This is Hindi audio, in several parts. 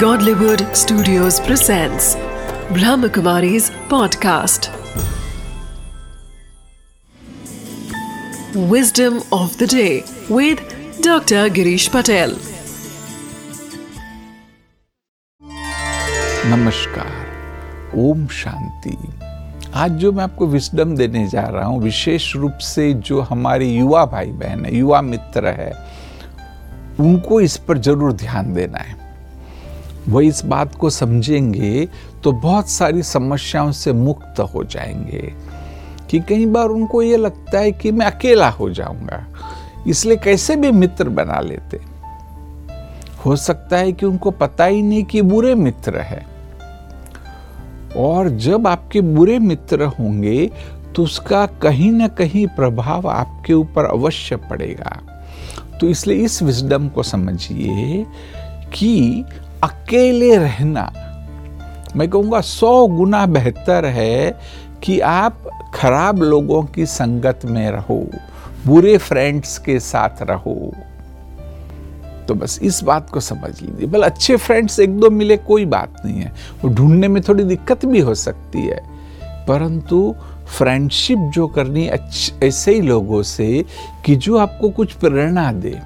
Godlywood Studios presents Brahmakumari's podcast. Wisdom of the day with Dr. Girish Patel. नमस्कार ओम शांति आज जो मैं आपको विस्डम देने जा रहा हूँ विशेष रूप से जो हमारे युवा भाई बहन है युवा मित्र है उनको इस पर ज़रूर ध्यान देना है वह इस बात को समझेंगे तो बहुत सारी समस्याओं से मुक्त हो जाएँगे। कि कई बार उनको ये लगता है कि मैं अकेला हो जाऊँगा, इसलिए कैसे भी मित्र बना लेते। हो सकता है कि उनको पता ही नहीं कि बुरे मित्र है। और जब आपके बुरे मित्र होंगे तो उसका कहीं ना कहीं प्रभाव आपके ऊपर अवश्य पड़ेगा। तो इसलिए इस विजडम को समझिए कि अकेले रहना। मैं कहूँगा सौ गुना बेहतर है कि आप खराब लोगों की संगत में रहो, बुरे फ्रेंड्स के साथ रहो। तो बस इस बात को समझ लीजिए। भले अच्छे फ्रेंड्स एक दो मिले कोई बात नहीं है। वो ढूँढने में थोड़ी दिक्कत भी हो सकती है। परंतु फ्रेंडशिप जो करनी ऐसे ही लोगों से कि जो आपको कुछ प्रेरणा दे।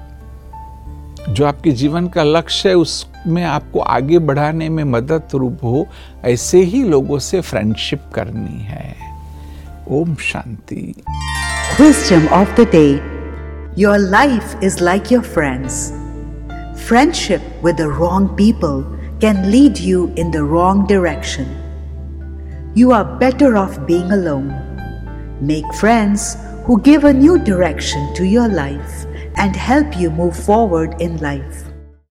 जो आपके जीवन का लक्ष्य है, उसमें आपको आगे बढ़ाने में मदद रूप हो, ऐसे ही लोगों से फ्रेंडशिप करनी है। Om Shanti. Of the day your life is like your friends friendship with the wrong people can lead you in the wrong direction you are better off being alone make friends who give a new direction to your life and help you move forward in life.